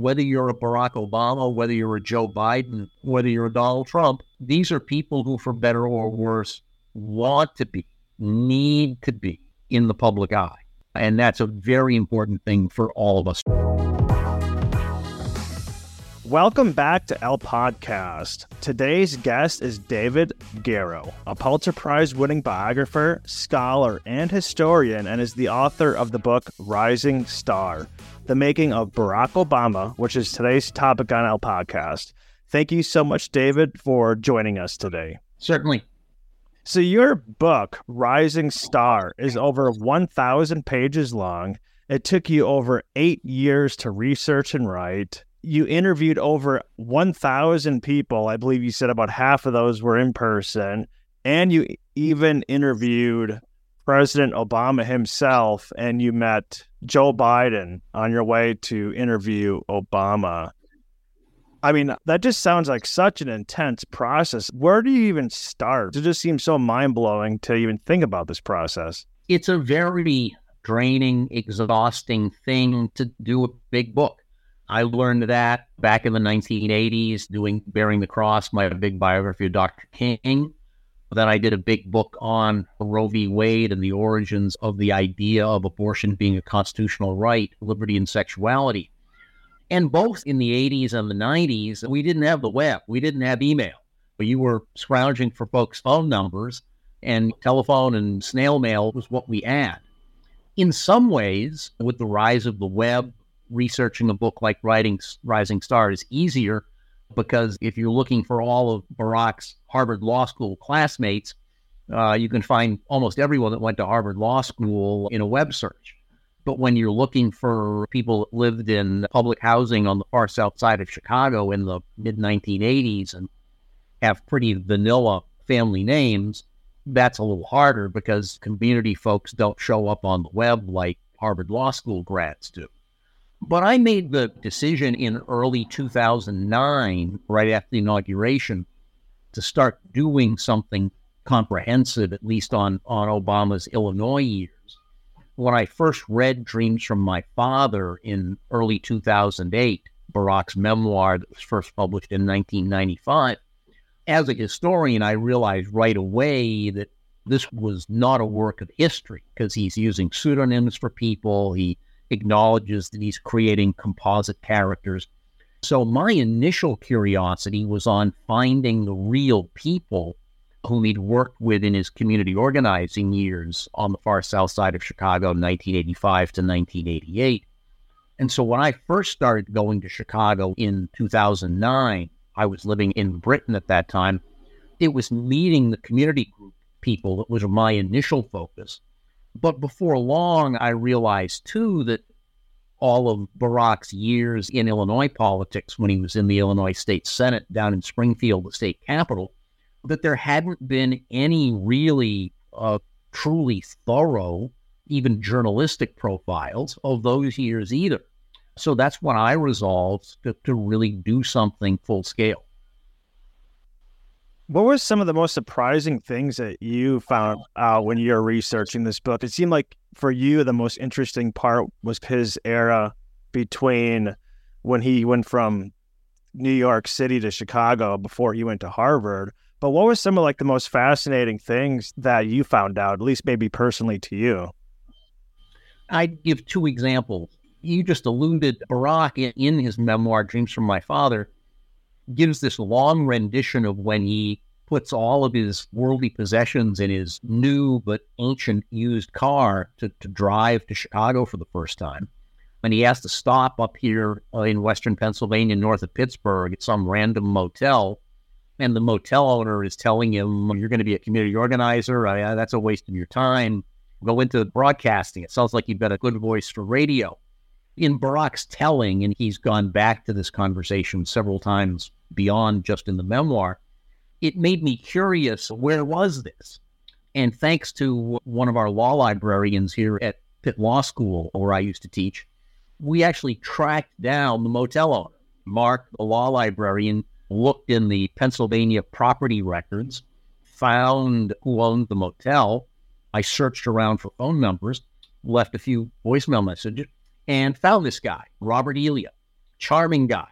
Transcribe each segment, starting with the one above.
whether you're a Barack Obama, whether you're a Joe Biden, whether you're a Donald Trump, these are people who, for better or worse, want to be, need to be in the public eye. And that's a very important thing for all of us. Welcome back to El Podcast. Today's guest is David Garrow, a Pulitzer Prize winning biographer, scholar, and historian, and is the author of the book Rising Star The Making of Barack Obama, which is today's topic on our Podcast. Thank you so much, David, for joining us today. Certainly. So, your book, Rising Star, is over 1,000 pages long. It took you over eight years to research and write you interviewed over 1,000 people. I believe you said about half of those were in person. And you even interviewed President Obama himself, and you met Joe Biden on your way to interview Obama. I mean, that just sounds like such an intense process. Where do you even start? It just seems so mind blowing to even think about this process. It's a very draining, exhausting thing to do a big book. I learned that back in the 1980s doing Bearing the Cross, my big biography of Dr. King. Then I did a big book on Roe v. Wade and the origins of the idea of abortion being a constitutional right, liberty, and sexuality. And both in the 80s and the 90s, we didn't have the web, we didn't have email. But you were scrounging for folks' phone numbers, and telephone and snail mail was what we had. In some ways, with the rise of the web, researching a book like writing Rising Star is easier because if you're looking for all of Barack's Harvard Law School classmates, uh, you can find almost everyone that went to Harvard Law School in a web search. But when you're looking for people that lived in public housing on the far south side of Chicago in the mid 1980s and have pretty vanilla family names, that's a little harder because community folks don't show up on the web like Harvard Law School grads do. But I made the decision in early 2009, right after the inauguration, to start doing something comprehensive, at least on, on Obama's Illinois years. When I first read Dreams from My Father in early 2008, Barack's memoir that was first published in 1995, as a historian, I realized right away that this was not a work of history because he's using pseudonyms for people. He acknowledges that he's creating composite characters. So my initial curiosity was on finding the real people whom he'd worked with in his community organizing years on the far south side of Chicago, 1985 to 1988. And so when I first started going to Chicago in 2009, I was living in Britain at that time. It was meeting the community group people that was my initial focus. But before long, I realized too that all of Barack's years in Illinois politics when he was in the Illinois State Senate down in Springfield, the state capital, that there hadn't been any really uh, truly thorough, even journalistic profiles of those years either. So that's when I resolved to, to really do something full scale. What were some of the most surprising things that you found oh, out when you were researching this book? It seemed like for you, the most interesting part was his era between when he went from New York City to Chicago before he went to Harvard. But what were some of like the most fascinating things that you found out, at least maybe personally to you? I'd give two examples. You just alluded Barack in his memoir, Dreams from My Father gives this long rendition of when he puts all of his worldly possessions in his new but ancient used car to, to drive to Chicago for the first time. And he has to stop up here in Western Pennsylvania, north of Pittsburgh, at some random motel. And the motel owner is telling him, You're going to be a community organizer. Uh, that's a waste of your time. Go into broadcasting. It sounds like you've got a good voice for radio in Barack's telling, and he's gone back to this conversation several times beyond just in the memoir, it made me curious where was this? And thanks to one of our law librarians here at Pitt Law School, where I used to teach, we actually tracked down the motel owner. Mark, the law librarian, looked in the Pennsylvania property records, found who owned the motel. I searched around for phone numbers, left a few voicemail messages, and found this guy, Robert Elia. charming guy.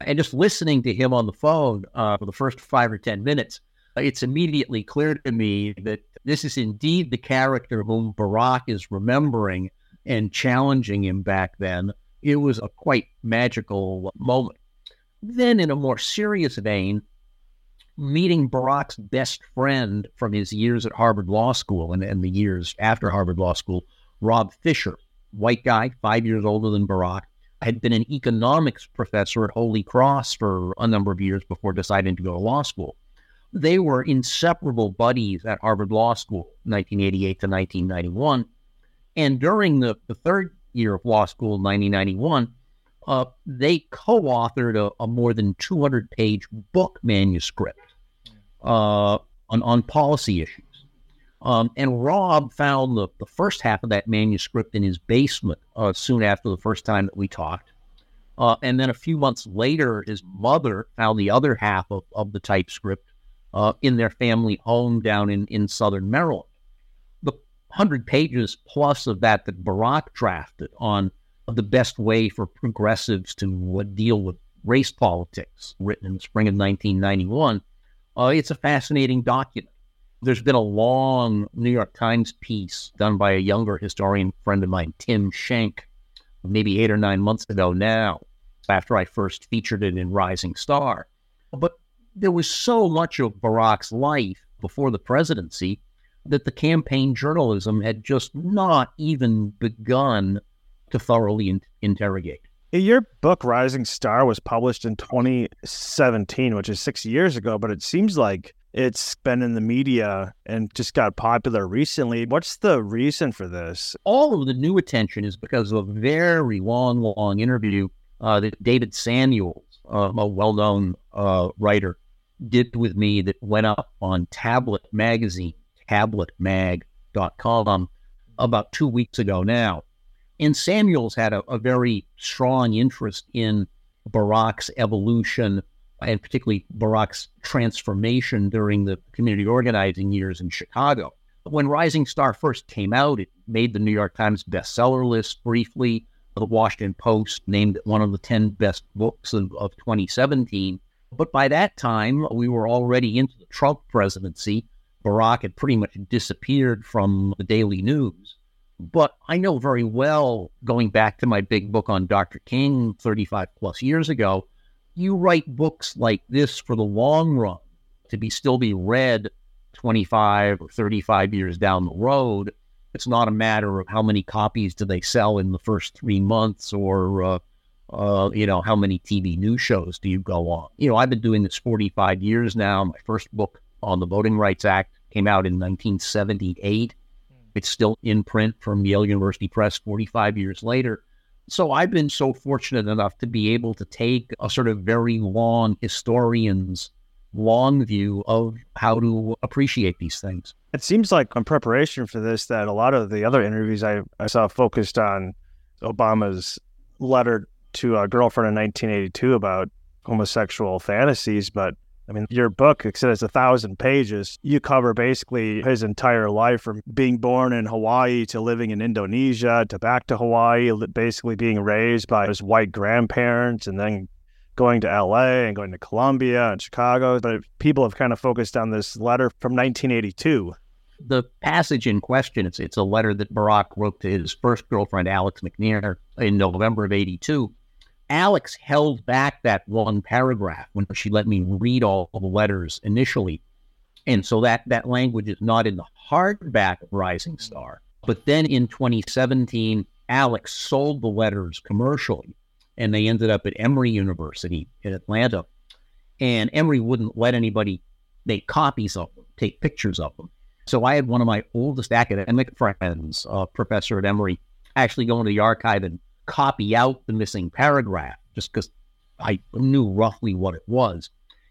And just listening to him on the phone uh, for the first five or 10 minutes, it's immediately clear to me that this is indeed the character whom Barack is remembering and challenging him back then. It was a quite magical moment. Then, in a more serious vein, meeting Barack's best friend from his years at Harvard Law School and, and the years after Harvard Law School, Rob Fisher, white guy, five years older than Barack, had been an economics professor at Holy Cross for a number of years before deciding to go to law school. They were inseparable buddies at Harvard Law School, 1988 to 1991. And during the, the third year of law school, 1991, uh, they co authored a, a, more than 200 page book manuscript uh, on, on policy issues. Um, and Rob found the, the first half of that manuscript in his basement uh, soon after the first time that we talked. Uh, and then a few months later, his mother found the other half of, of the typescript uh, in their family home down in, in southern Maryland. The 100 pages plus of that that Barack drafted on the best way for progressives to deal with race politics, written in the spring of 1991, uh, it's a fascinating document. There's been a long New York Times piece done by a younger historian friend of mine, Tim Schenck, maybe eight or nine months ago now, after I first featured it in Rising Star. But there was so much of Barack's life before the presidency that the campaign journalism had just not even begun to thoroughly in- interrogate. Your book, Rising Star, was published in 2017, which is six years ago, but it seems like it's been in the media and just got popular recently. What's the reason for this? All of the new attention is because of a very long, long interview uh, that David Samuels, uh, a well known uh, writer, did with me that went up on Tablet Magazine, tabletmag.com, about two weeks ago now. And Samuels had a, a very strong interest in Barack's evolution and particularly Barack's transformation during the community organizing years in Chicago. When Rising Star first came out, it made the New York Times bestseller list briefly. The Washington Post named it one of the 10 best books of, of 2017. But by that time, we were already into the Trump presidency. Barack had pretty much disappeared from the daily news. But I know very well, going back to my big book on Dr. King 35 plus years ago, you write books like this for the long run to be still be read 25 or 35 years down the road. It's not a matter of how many copies do they sell in the first three months or, uh, uh, you know, how many TV news shows do you go on? You know, I've been doing this 45 years now. My first book on the Voting Rights Act came out in 1978. Hmm. It's still in print from Yale University Press 45 years later. So I've been so fortunate enough to be able to take a sort of very long historian's long view of how to appreciate these things. It seems like in preparation for this that a lot of the other interviews I, I saw focused on Obama's letter to a girlfriend in 1982 about homosexual fantasies, but I mean, your book says a thousand pages. You cover basically his entire life from being born in Hawaii to living in Indonesia to back to Hawaii, basically being raised by his white grandparents and then going to LA and going to Columbia and Chicago. But people have kind of focused on this letter from 1982. The passage in question, it's, it's a letter that Barack wrote to his first girlfriend, Alex McNear, in November of 82 Alex held back that one paragraph when she let me read all the letters initially. And so that, that language is not in the hardback of Rising Star. But then in 2017, Alex sold the letters commercially, and they ended up at Emory University in Atlanta. And Emory wouldn't let anybody make copies of them, take pictures of them. So I had one of my oldest academic friends, a professor at Emory, actually go into the archive and copy out the missing paragraph just because I knew roughly what it was.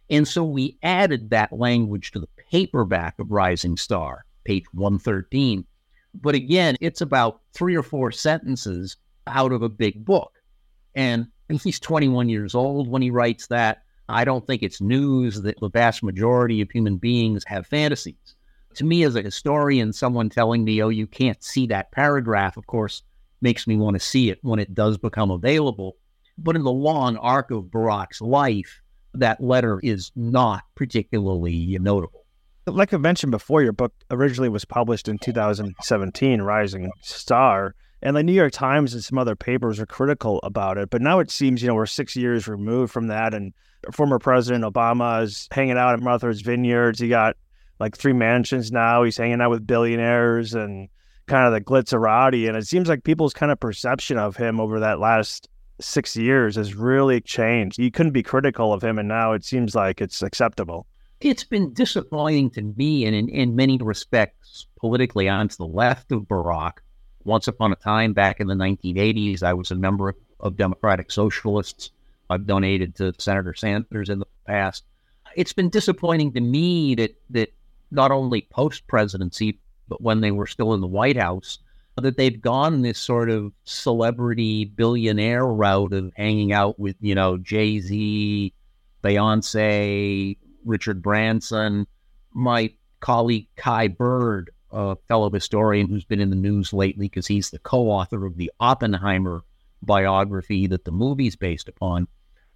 And so we added that language to the paperback of Rising Star, page 113. But again, it's about three or four sentences out of a big book. And he's 21 years old when he writes that. I don't think it's news that the vast majority of human beings have fantasies. To me, as a historian, someone telling me, oh, you can't see that paragraph, of course, makes me want to see it when it does become available. But in the long arc of Barack's life, that letter is not particularly notable. Like I mentioned before, your book originally was published in 2017, Rising Star. And the New York Times and some other papers are critical about it. But now it seems, you know, we're six years removed from that. And former President Obama is hanging out at Martha's Vineyards. He got like three mansions now. He's hanging out with billionaires and kind of the glitzerati. And it seems like people's kind of perception of him over that last six years has really changed. You couldn't be critical of him. And now it seems like it's acceptable. It's been disappointing to me, and in, in many respects, politically, on to the left of Barack once upon a time, back in the 1980s, I was a member of Democratic Socialists. I've donated to Senator Sanders in the past. It's been disappointing to me that that not only post presidency, but when they were still in the White House, that they've gone this sort of celebrity billionaire route of hanging out with, you know, Jay Z, Beyonce, Richard Branson. My colleague Kai Bird a fellow historian who's been in the news lately because he's the co-author of the Oppenheimer biography that the movie's based upon.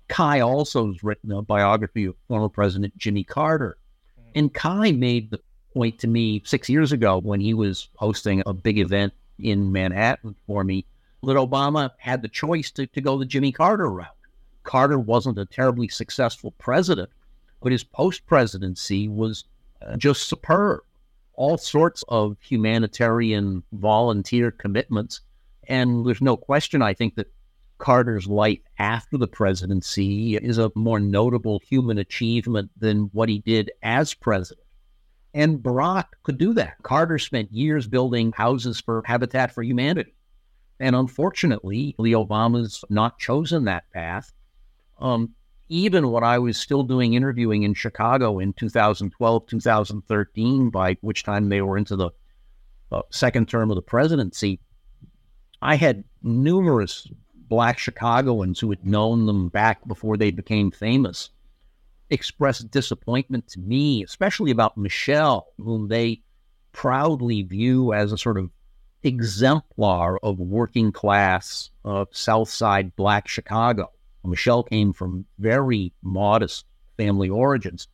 Kai also has written a biography of former President Jimmy Carter. Hmm. And Kai made the point to me six years ago when he was hosting a big event in Manhattan for me that Obama had the choice to, to go the Jimmy Carter route. Carter wasn't a terribly successful president, but his post presidency was uh, just superb all sorts of humanitarian volunteer commitments. And there's no question, I think, that Carter's life after the presidency is a more notable human achievement than what he did as president. And Barack could do that. Carter spent years building houses for Habitat for Humanity. And unfortunately, the Obamas not chosen that path. Um, even when I was still doing interviewing in Chicago in 2012, 2013, by which time they were into the uh, second term of the presidency, I had numerous black Chicagoans who had known them back before they became famous express disappointment to me, especially about Michelle, whom they proudly view as a sort of exemplar of working class uh, South Side black Chicago. Michelle came from very modest family origins.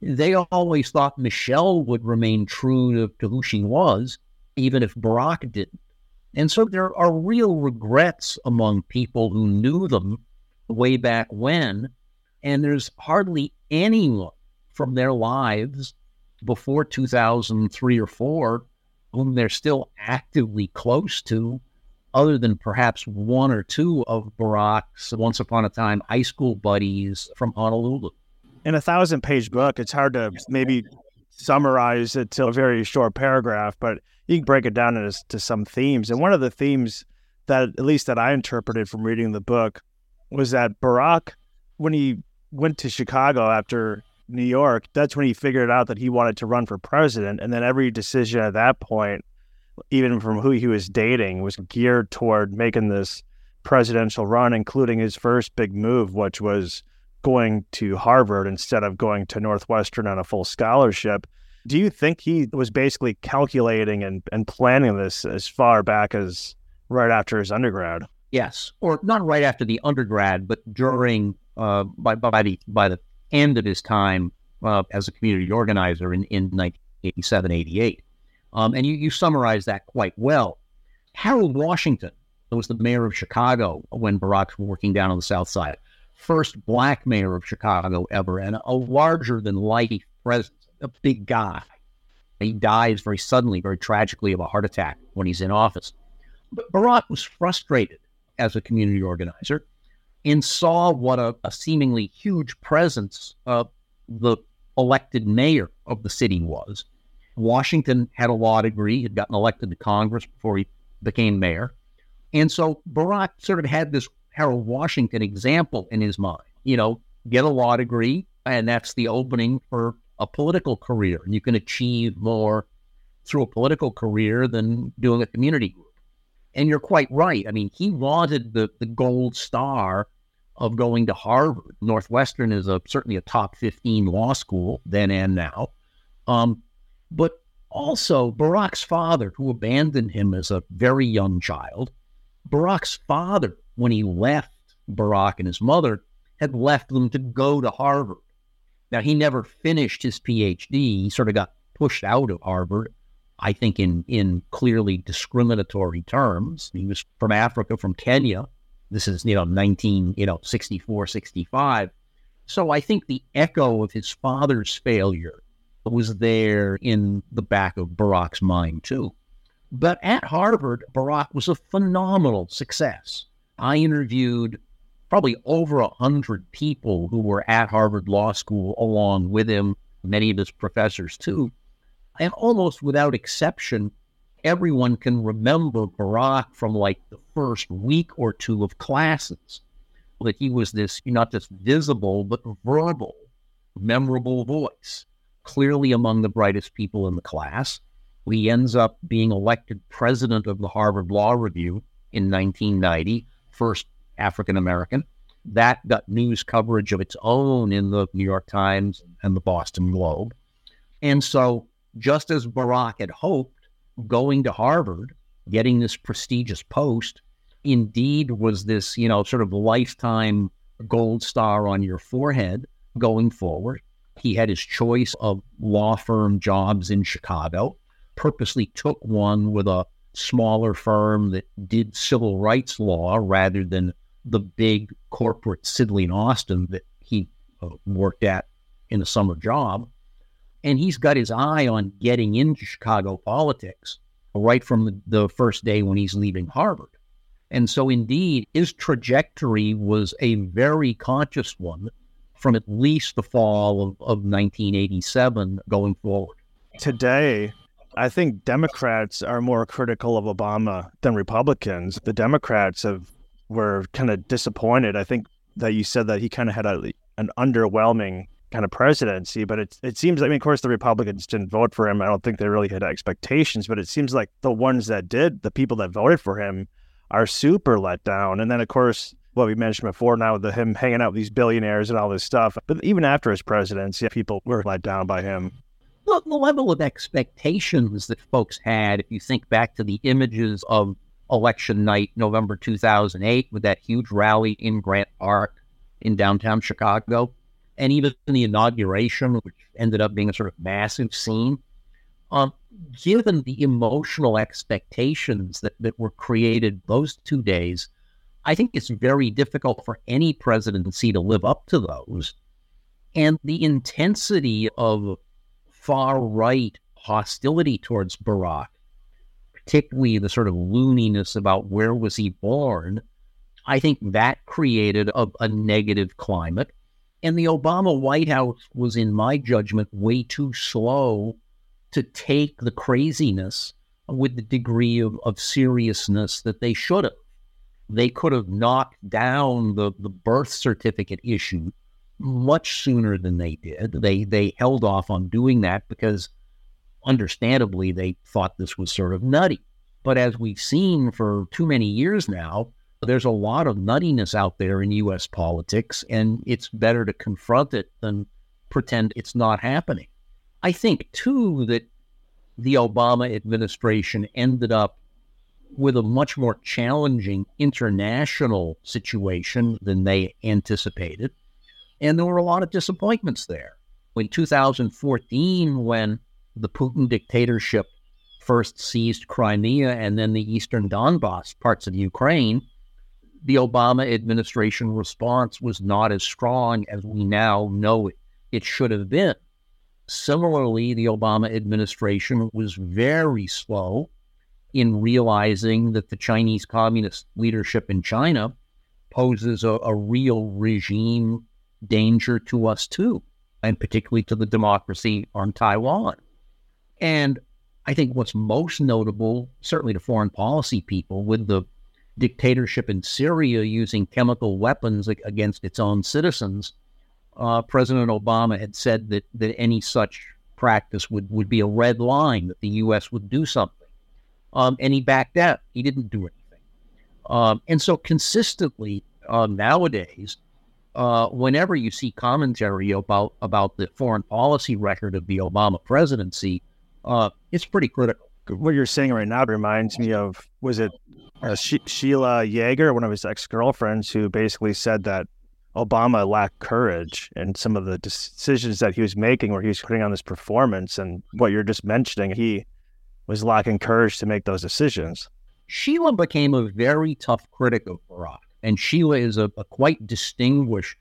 They always thought Michelle would remain true to, to who she was, even if Barack didn't. And so there are real regrets among people who knew them way back when. And there's hardly anyone from their lives before 2003 or 4 whom they're still actively close to other than perhaps one or two of Barack's once upon a time high school buddies from Honolulu. In a thousand page book, it's hard to maybe summarize it to a very short paragraph, but you can break it down into some themes. And one of the themes that, at least that I interpreted from reading the book, was that Barack, when he went to Chicago after New York, that's when he figured out that he wanted to run for president. And then every decision at that point even from who he was dating, was geared toward making this presidential run, including his first big move, which was going to Harvard instead of going to Northwestern on a full scholarship. Do you think he was basically calculating and, and planning this as far back as right after his undergrad? Yes, or not right after the undergrad, but during uh, by by the by the end of his time uh, as a community organizer in in 1987, 88. Um, and you, you summarize that quite well. Harold Washington was the mayor of Chicago when Barack was working down on the South Side. First black mayor of Chicago ever, and a larger than life presence, a big guy. He dies very suddenly, very tragically of a heart attack when he's in office. But Barack was frustrated as a community organizer and saw what a, a seemingly huge presence of the elected mayor of the city was Washington had a law degree, had gotten elected to Congress before he became mayor. And so Barack sort of had this Harold Washington example in his mind. You know, get a law degree, and that's the opening for a political career. And you can achieve more through a political career than doing a community group. And you're quite right. I mean, he wanted the, the gold star of going to Harvard. Northwestern is a certainly a top 15 law school then and now. Um, but also Barack's father, who abandoned him as a very young child. Barack's father, when he left Barack and his mother, had left them to go to Harvard. Now, he never finished his PhD. He sort of got pushed out of Harvard, I think, in, in clearly discriminatory terms. He was from Africa, from Kenya. This is, you know, 19, you know, 64, 65. So I think the echo of his father's failure was there in the back of Barack's mind, too. But at Harvard, Barack was a phenomenal success. I interviewed probably over a hundred people who were at Harvard Law School along with him, many of his professors too. And almost without exception, everyone can remember Barack from like the first week or two of classes. That he was this not just visible, but verbal, memorable voice, clearly among the brightest people in the class. He ends up being elected president of the Harvard Law Review in 1990, first African American. That got news coverage of its own in the New York Times and the Boston Globe. And so, just as Barack had hoped, going to Harvard, getting this prestigious post, indeed was this, you know, sort of lifetime gold star on your forehead going forward. He had his choice of law firm jobs in Chicago, purposely took one with a smaller firm that did civil rights law rather than the big corporate Sidley and Austin that he uh, worked at in a summer job. And he's got his eye on getting into Chicago politics right from the, first day when he's leaving Harvard. And so, indeed, his trajectory was a very conscious one from at least the fall of, of 1987 going forward. Today, I think Democrats are more critical of Obama than Republicans. The Democrats have were kind of disappointed. I think that you said that he kind of had a, an underwhelming kind of presidency, but it it seems. I mean, of course, the Republicans didn't vote for him. I don't think they really had expectations, but it seems like the ones that did, the people that voted for him, are super let down. And then, of course, what we mentioned before now, the him hanging out with these billionaires and all this stuff. But even after his presidency, people were let down by him. Look, the level of expectations that folks had, if you think back to the images of election night, November 2008, with that huge rally in Grant Park in downtown Chicago, and even the inauguration, which ended up being a sort of massive scene. Um, given the emotional expectations that, that were created those two days, I think it's very difficult for any presidency to live up to those. And the intensity of far right hostility towards Barack particularly the sort of looniness about where was he born, I think that created a, a negative climate. And the Obama White House was, in my judgment, way too slow to take the craziness with the degree of, of seriousness that they should have. They could have knocked down the, the birth certificate issue much sooner than they did. They they held off on doing that because understandably, they thought this was sort of nutty. But as we've seen for too many years now, there's a lot of nuttiness out there in U.S. politics, and it's better to confront it than pretend it's not happening. I think, too, that the Obama administration ended up with a much more challenging international situation than they anticipated. And there were a lot of disappointments there. In 2014, when the Putin dictatorship first seized Crimea and then the eastern Donbass parts of Ukraine, the Obama administration response was not as strong as we now know it, it should have been. Similarly, the Obama administration was very slow in realizing that the Chinese communist leadership in China poses a, a real regime danger to us too, and particularly to the democracy on Taiwan. And I think what's most notable, certainly to foreign policy people, with the dictatorship in Syria using chemical weapons against its own citizens, uh, President Obama had said that, that any such practice would, would be a red line, that the U.S. would do something. Um, and he backed out. He didn't do anything. Um, and so consistently uh, nowadays, uh, whenever you see commentary about, about the foreign policy record of the Obama presidency, uh, it's pretty critical. What you're saying right now reminds me of was it uh, she- Sheila Jager, one of his ex girlfriends, who basically said that Obama lacked courage in some of the decisions that he was making, where he was putting on this performance. And what you're just mentioning, he was lacking courage to make those decisions. Sheila became a very tough critic of Barack. And Sheila is a, a quite distinguished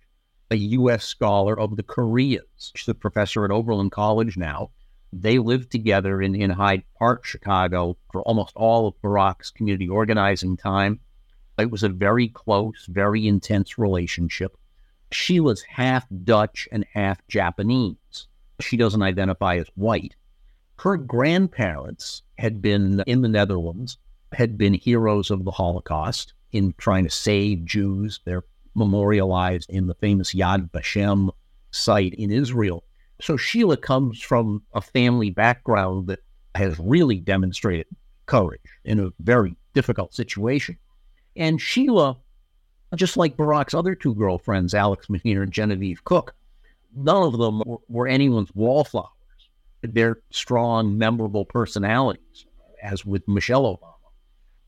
a U.S. scholar of the Koreans. She's a professor at Oberlin College now. They lived together in, in Hyde Park, Chicago, for almost all of Barack's community organizing time. It was a very close, very intense relationship. She was half Dutch and half Japanese. She doesn't identify as white. Her grandparents had been in the Netherlands, had been heroes of the Holocaust in trying to save Jews. They're memorialized in the famous Yad Vashem site in Israel. So Sheila comes from a family background that has really demonstrated courage in a very difficult situation. And Sheila, just like Barack's other two girlfriends, Alex McNear and Genevieve Cook, none of them were, were anyone's wallflowers. They're strong, memorable personalities, as with Michelle Obama.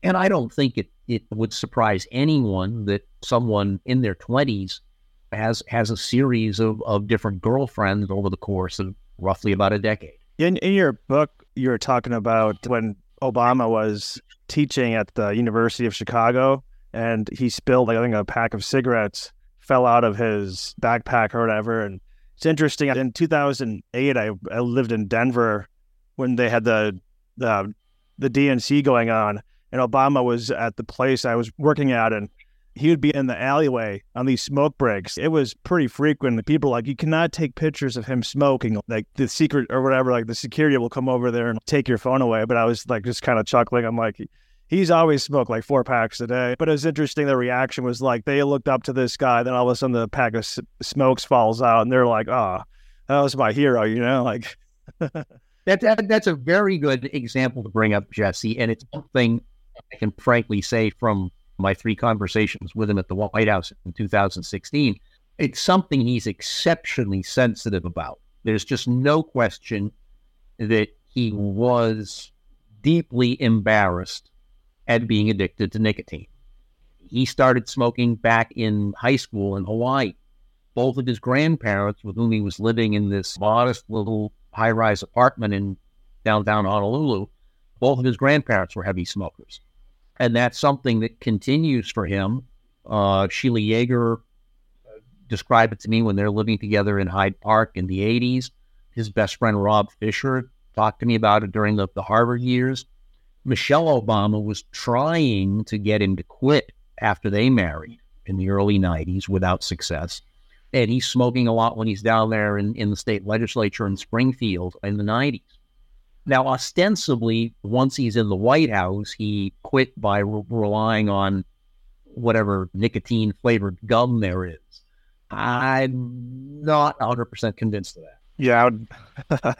And I don't think it, it would surprise anyone that someone in their 20s has has a series of, of different girlfriends over the course of roughly about a decade. In, in your book, you were talking about when Obama was teaching at the University of Chicago and he spilled, like I think, a pack of cigarettes fell out of his backpack or whatever. And it's interesting. In 2008, I, I lived in Denver when they had the, the, the DNC going on and Obama was at the place I was working at, and he would be in the alleyway on these smoke breaks. It was pretty frequent. The people like you cannot take pictures of him smoking. Like the secret or whatever, like the security will come over there and take your phone away. But I was like just kind of chuckling. I'm like, he's always smoked like four packs a day. But it was interesting. The reaction was like they looked up to this guy, then all of a sudden the pack of smokes falls out, and they're like, oh, that was my hero, you know, like. that, that that's a very good example to bring up, Jesse, and it's something I can frankly say from my three conversations with him at the White House in 2016, it's something he's exceptionally sensitive about. There's just no question that he was deeply embarrassed at being addicted to nicotine. He started smoking back in high school in Hawaii. Both of his grandparents, with whom he was living in this modest little high rise apartment in downtown Honolulu, both of his grandparents were heavy smokers and that's something that continues for him. Uh, Sheila Jager uh, described it to me when they're living together in Hyde Park in the 80s. His best friend Rob Fisher talked to me about it during the, the Harvard years. Michelle Obama was trying to get him to quit after they married in the early 90s without success. And he's smoking a lot when he's down there in, in the state legislature in Springfield in the 90s. Now, ostensibly, once he's in the White House, he quit by re- relying on whatever nicotine flavored gum there is. I'm not 100% convinced of that. Yeah, I would,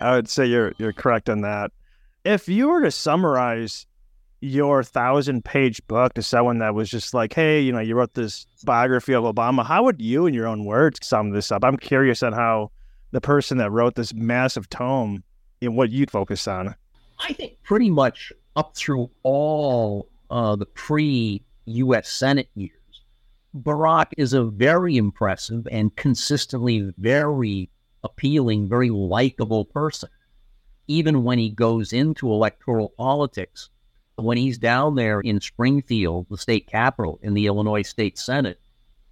I would say you're you're correct on that. If you were to summarize your thousand page book to someone that was just like, hey, you know, you wrote this biography of Obama, how would you, in your own words, sum this up? I'm curious on how the person that wrote this massive tome in what you focus on? I think pretty much up through all uh, the pre US Senate years, Barack is a very impressive and consistently very appealing, very likable person. Even when he goes into electoral politics, when he's down there in Springfield, the state capital, in the Illinois State Senate,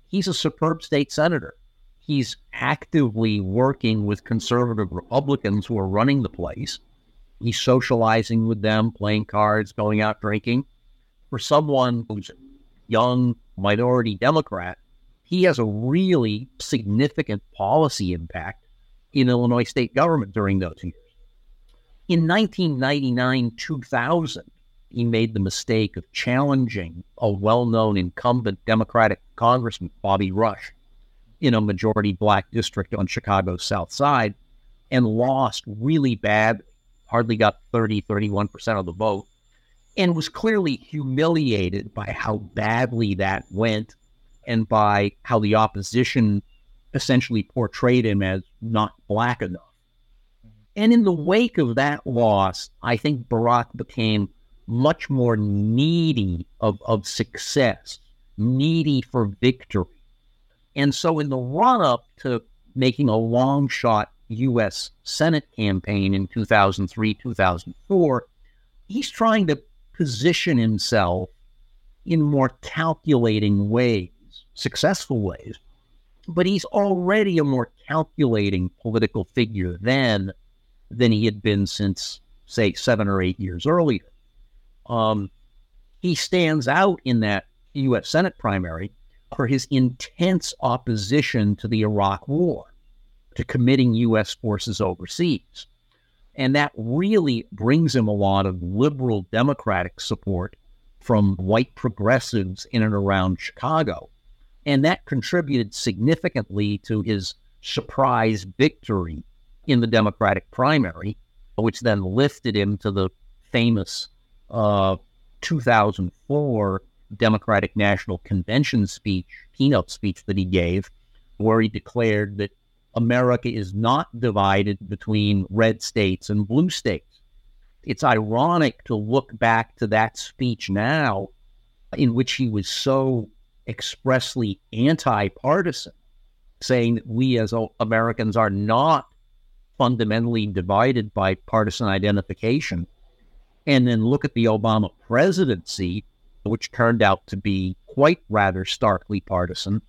he's a superb state senator he's actively working with conservative Republicans who are running the place. He's socializing with them, playing cards, going out drinking. For someone who's a young minority Democrat, he has a really significant policy impact in Illinois state government during those years. In 1999 2000, he made the mistake of challenging a well known incumbent Democratic Congressman, Bobby Rush, in a majority black district on Chicago's south side and lost really bad, hardly got 30, 31% of the vote, and was clearly humiliated by how badly that went and by how the opposition essentially portrayed him as not black enough. And in the wake of that loss, I think Barack became much more needy of, of success, needy for victory. And so, in the run up to making a long shot U.S. Senate campaign in 2003, 2004, he's trying to position himself in more calculating ways, successful ways. But he's already a more calculating political figure then than he had been since, say, seven or eight years earlier. Um, he stands out in that U.S. Senate primary for his intense opposition to the Iraq War, to committing U.S. forces overseas. And that really brings him a lot of liberal Democratic support from white progressives in and around Chicago. And that contributed significantly to his surprise victory in the Democratic primary, which then lifted him to the famous uh, 2004 Democratic National Convention speech, keynote speech that he gave, where he declared that America is not divided between red states and blue states. It's ironic to look back to that speech now, in which he was so expressly anti partisan, saying that we as Americans are not fundamentally divided by partisan identification. And then look at the Obama presidency, which turned out to be quite rather starkly partisan.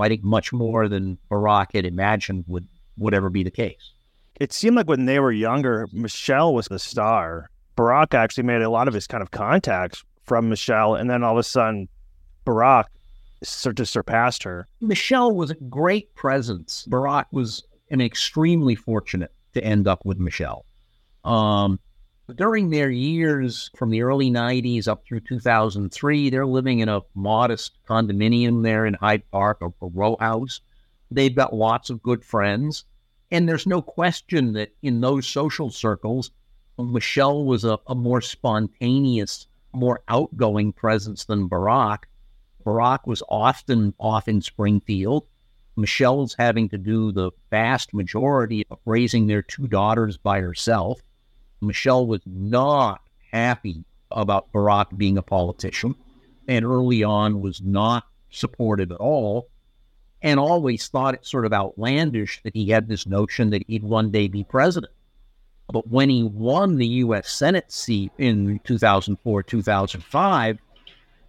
I think much more than Barack had imagined would would ever be the case. It seemed like when they were younger, Michelle was the star. Barack actually made a lot of his kind of contacts from Michelle, and then all of a sudden, Barack sort of surpassed her. Michelle was a great presence. Barack was an extremely fortunate to end up with Michelle. Um, during their years from the early 90s up through 2003, they're living in a modest condominium there in Hyde Park, a, a row house. They've got lots of good friends. And there's no question that in those social circles, Michelle was a, a more spontaneous, more outgoing presence than Barack. Barack was often off in Springfield. Michelle's having to do the vast majority of raising their two daughters by herself. Michelle was not happy about Barack being a politician and early on was not supportive at all and always thought it sort of outlandish that he had this notion that he'd one day be president. But when he won the U.S. Senate seat in 2004, 2005,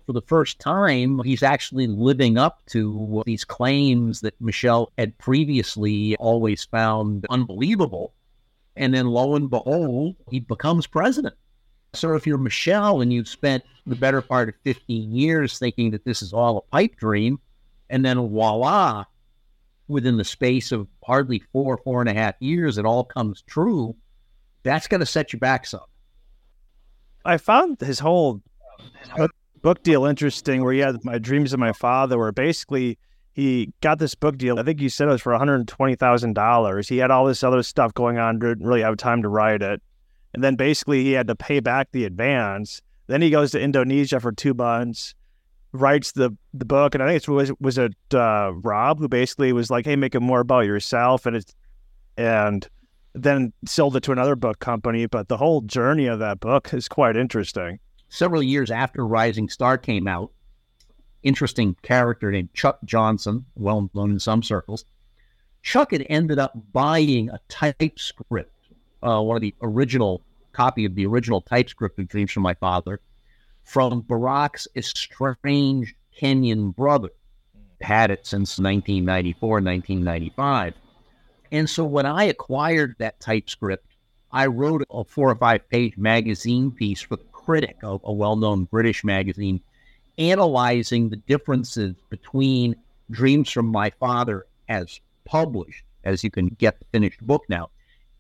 for the first time, he's actually living up to these claims that Michelle had previously always found unbelievable. And then lo and behold, he becomes president. So if you're Michelle and you've spent the better part of 15 years thinking that this is all a pipe dream, and then voila, within the space of hardly four, four and a half years, it all comes true, that's going to set you back some. I found his whole uh, book deal interesting where he had my dreams of my father where basically he got this book deal. I think you said it was for $120000 he had all this other stuff going on didn't really have time to write it. And then basically he had to pay back the advance. Then he goes to indonesia for two months writes the the book. And i think it was was it uh, rob who basically was like hey make it more about yourself. And it's and then sold it to another book company. But the whole journey of that book is quite interesting. Several years after Rising Star came out, interesting character named Chuck Johnson, well known in some circles. Chuck had ended up buying a typescript, uh, one of the original copy of the original typescript of Dreams from My Father, from Barack's estranged Kenyan brother. Had it since 1994, 1995. And so when I acquired that typescript, I wrote a four or five page magazine piece for the critic of a well known British magazine, analyzing the differences between Dreams from My Father as published, as you can get the finished book now,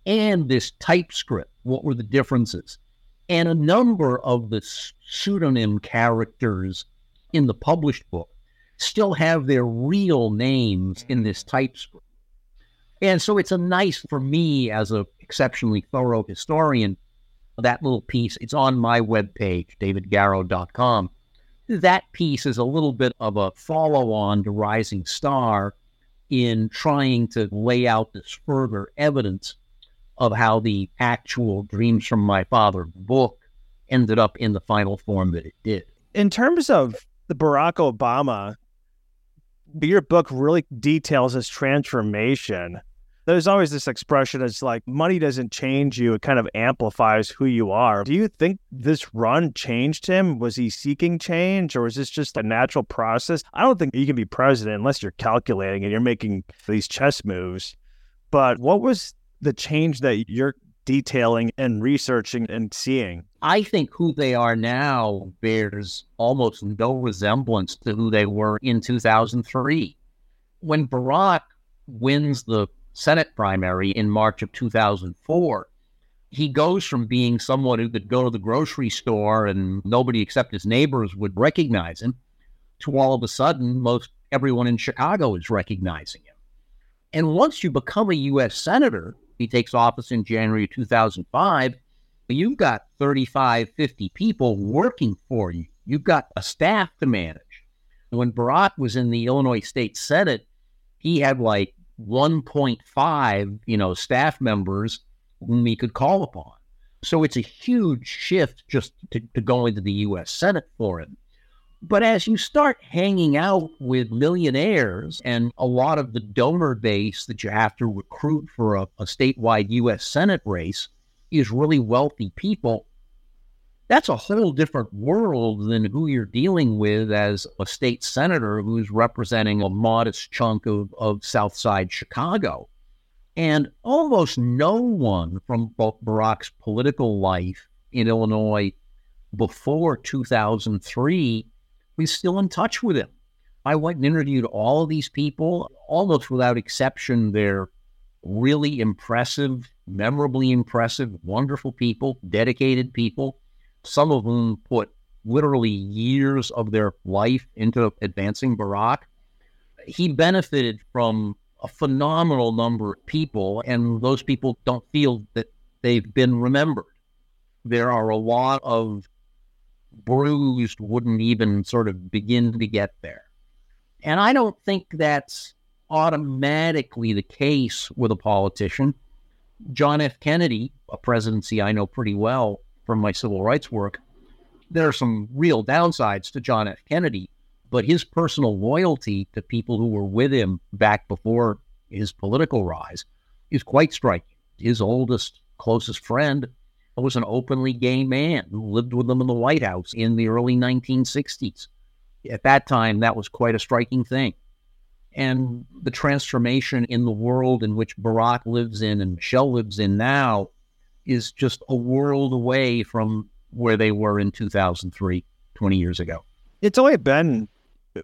and this typescript. What were the differences? And a number of the pseudonym characters in the published book still have their real names in this typescript. And so it's a nice for me as a exceptionally thorough historian that little piece. It's on my webpage, davidgarrow.com. That piece is a little bit of a follow on to Rising Star in trying to lay out this further evidence of how the actual Dreams from My Father book ended up in the final form that it did. In terms of the Barack Obama, your book really details his transformation. There's always this expression it's like money doesn't change you, it kind of amplifies who you are. Do you think this run changed him? Was he seeking change or was this just a natural process? I don't think you can be president unless you're calculating and you're making these chess moves. But what was the change that you're detailing and researching and seeing? I think who they are now bears almost no resemblance to who they were in 2003. When Barack wins the Senate primary in March of 2004, he goes from being someone who could go to the grocery store and nobody except his neighbors would recognize him to all of a sudden most everyone in Chicago is recognizing him. And once you become a U.S. Senator, he takes office in January 2005, you've got 35, 50 people working for you. You've got a staff to manage. When Barack was in the Illinois State Senate, he had like 1.5, you know, staff members whom he could call upon. So it's a huge shift just to, to go into the U.S. Senate for him. But as you start hanging out with millionaires and a lot of the donor base that you have to recruit for a, a statewide U.S. Senate race is really wealthy people, that's a whole different world than who you're dealing with as a state senator who's representing a modest chunk of, of South Side Chicago. And almost no one from Barack's political life in Illinois before 2003 we're still in touch with him. I went and interviewed all of these people, almost without exception. They're really impressive, memorably impressive, wonderful people, dedicated people, some of whom put literally years of their life into advancing Barack. He benefited from a phenomenal number of people, and those people don't feel that they've been remembered. There are a lot of bruised wouldn't even sort of begin to get there. And I don't think that's automatically the case with a politician. John F. Kennedy, a presidency I know pretty well from my civil rights work, there are some real downsides to John F. Kennedy, but his personal loyalty to people who were with him back before his political rise is quite striking. His oldest, closest friend was an openly gay man who lived with him in the White House in the early 1960s. At that time, that was quite a striking thing. And the transformation in the world in which Barack lives in and Michelle lives in now is just a world away from where they were in 2003, 20 years ago. It's only been,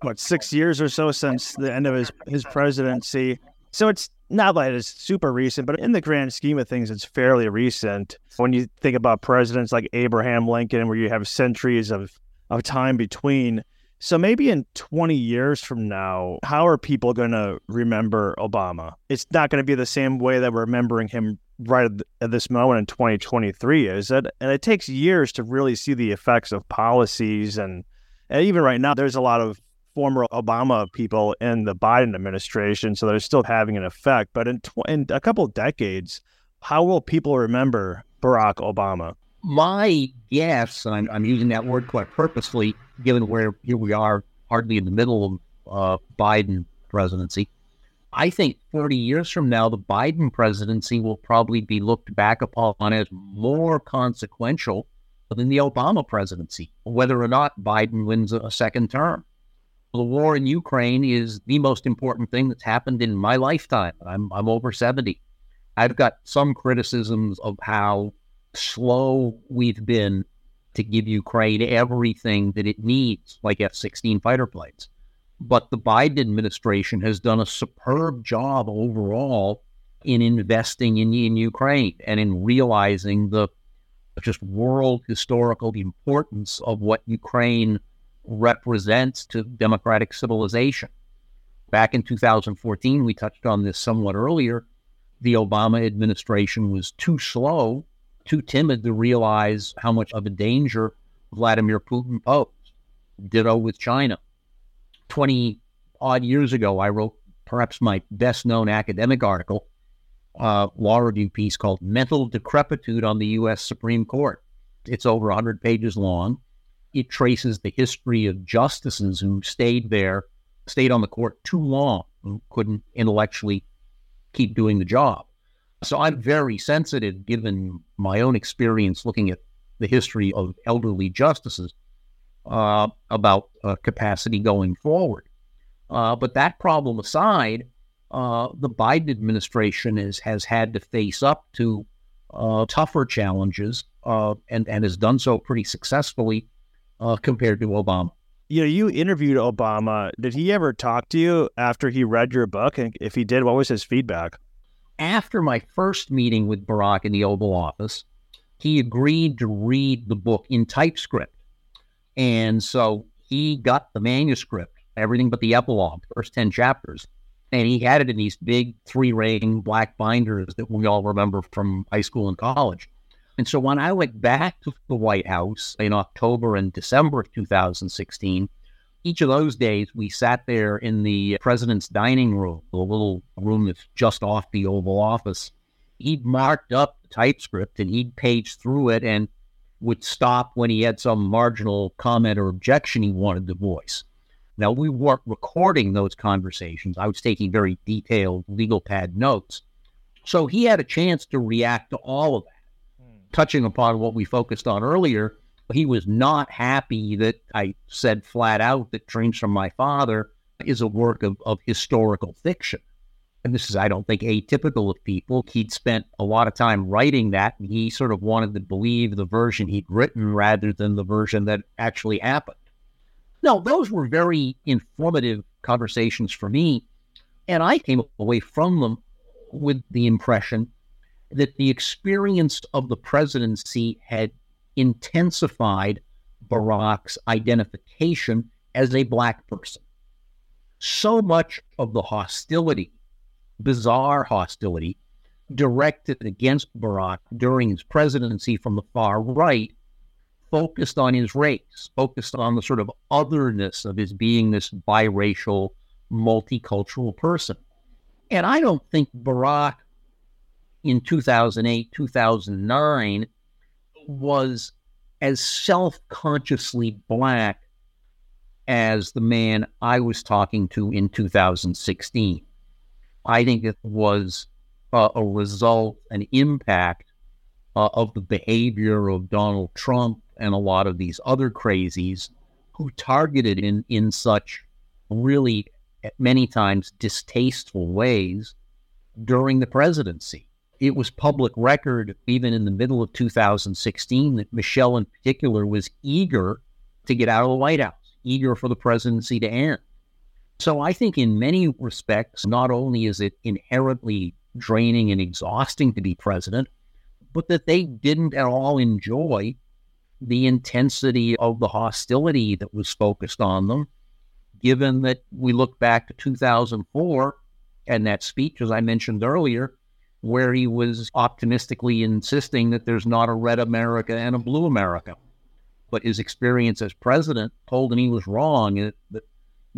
what, six years or so since the end of his, his presidency. So it's not like it's super recent, but in the grand scheme of things, it's fairly recent. When you think about presidents like Abraham Lincoln, where you have centuries of, of time between. So maybe in 20 years from now, how are people going to remember Obama? It's not going to be the same way that we're remembering him right at this moment in 2023, is that And it takes years to really see the effects of policies. And, and even right now, there's a lot of former Obama people in the Biden administration, so they're still having an effect. But in, tw- in a couple decades, how will people remember Barack Obama? My guess, and I'm, I'm, using that word quite purposefully, given where here we are, hardly in the middle of uh, Biden presidency. I think 40 years from now, the Biden presidency will probably be looked back upon as more consequential than the Obama presidency, whether or not Biden wins a second term the war in Ukraine is the most important thing that's happened in my lifetime. I'm I'm over 70. I've got some criticisms of how slow we've been to give Ukraine everything that it needs, like F-16 fighter planes. But the Biden administration has done a superb job overall in investing in, in Ukraine and in realizing the just world historical importance of what Ukraine represents to democratic civilization. Back in 2014, we touched on this somewhat earlier. The Obama administration was too slow, too timid to realize how much of a danger Vladimir Putin posed. Ditto with China. 20 odd years ago, I wrote perhaps my best known academic article, uh, law review piece called Mental Decrepitude on the U.S. Supreme Court. It's over 100 pages long. It traces the history of justices who stayed there, stayed on the court too long, and couldn't intellectually keep doing the job. So I'm very sensitive, given my own experience looking at the history of elderly justices, uh, about uh, capacity going forward. Uh, but that problem aside, uh, the Biden administration is, has had to face up to uh, tougher challenges uh, and, and has done so pretty successfully compared to Obama. You know, you interviewed Obama. Did he ever talk to you after he read your book? And if he did, what was his feedback? After my first meeting with Barack in the Oval Office, he agreed to read the book in typescript. And so he got the manuscript, everything but the epilogue, first 10 chapters. And he had it in these big three ring black binders that we all remember from high school and college. And so when I went back to the White House in October and December of 2016, each of those days we sat there in the president's dining room, the little room that's just off the Oval Office. He'd marked up the typescript and he'd page through it and would stop when he had some marginal comment or objection he wanted to voice. Now, we weren't recording those conversations. I was taking very detailed legal pad notes. So he had a chance to react to all of that. Hmm. Touching upon what we focused on earlier, he was not happy that I said flat out that Dreams from My Father is a work of, of historical fiction. And this is, I don't think, atypical of people. He'd spent a lot of time writing that, and he sort of wanted to believe the version he'd written rather than the version that actually happened. No, those were very informative conversations for me. And I came away from them with the impression that the experience of the presidency had intensified Barack's identification as a black person. So much of the hostility, bizarre hostility, directed against Barack during his presidency from the far right focused on his race, focused on the sort of otherness of his being this biracial, multicultural person. And I don't think Barack in 2008, 2009 was as self consciously black as the man I was talking to in 2016. I think it was uh, a result, an impact uh, of the behavior of Donald Trump and a lot of these other crazies who targeted in, in such really many times distasteful ways during the presidency it was public record, even in the middle of 2016, that Michelle, in particular, was eager to get out of the White House, eager for the presidency to end. So I think, in many respects, not only is it inherently draining and exhausting to be president, but that they didn't at all enjoy the intensity of the hostility that was focused on them, given that we look back to 2004 and that speech, as I mentioned earlier, where he was optimistically insisting that there's not a red America and a blue America. But his experience as president told him he was wrong, that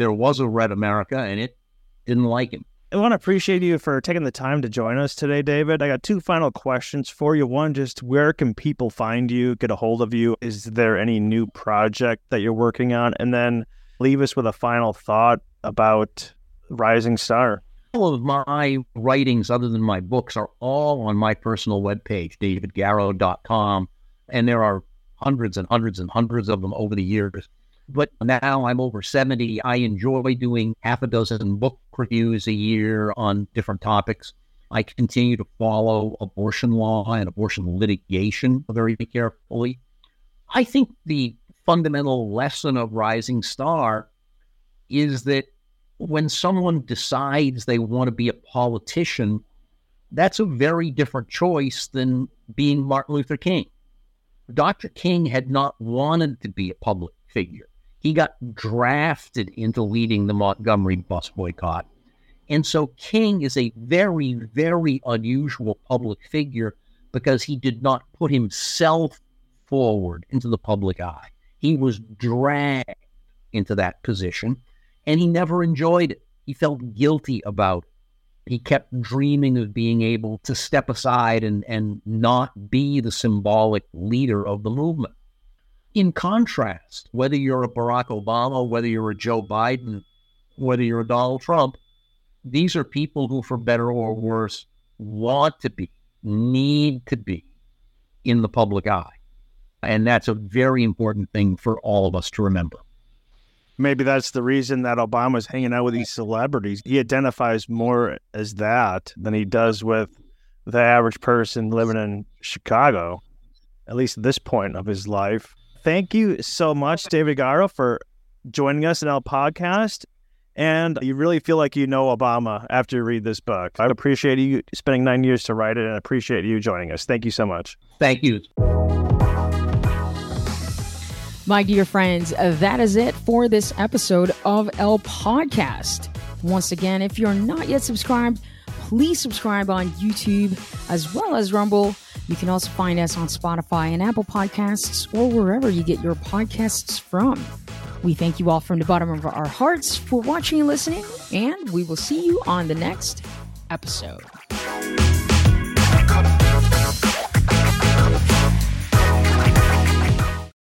there was a red America and it didn't like him. I want to appreciate you for taking the time to join us today, David. I got two final questions for you. One, just where can people find you, get a hold of you? Is there any new project that you're working on? And then leave us with a final thought about Rising Star all of my writings, other than my books, are all on my personal webpage, davidgarrow.com. And there are hundreds and hundreds and hundreds of them over the years. But now I'm over 70. I enjoy doing half a dozen book reviews a year on different topics. I continue to follow abortion law and abortion litigation very carefully. I think the fundamental lesson of Rising Star is that when someone decides they want to be a politician, that's a very different choice than being Martin Luther King. Dr. King had not wanted to be a public figure. He got drafted into leading the Montgomery bus boycott. And so King is a very, very unusual public figure because he did not put himself forward into the public eye. He was dragged into that position and he never enjoyed it. He felt guilty about it. He kept dreaming of being able to step aside and, and not be the symbolic leader of the movement. In contrast, whether you're a Barack Obama, whether you're a Joe Biden, whether you're a Donald Trump, these are people who, for better or worse, want to be, need to be in the public eye. And that's a very important thing for all of us to remember. Maybe that's the reason that Obama's hanging out with these celebrities. He identifies more as that than he does with the average person living in Chicago, at least at this point of his life. Thank you so much, David Garrow, for joining us in our podcast. And you really feel like you know Obama after you read this book. I appreciate you spending nine years to write it and appreciate you joining us. Thank you so much. Thank you. My dear friends, that is it for this episode of El Podcast. Once again, if you're not yet subscribed, please subscribe on YouTube as well as Rumble. You can also find us on Spotify and Apple Podcasts or wherever you get your podcasts from. We thank you all from the bottom of our hearts for watching and listening, and we will see you on the next episode.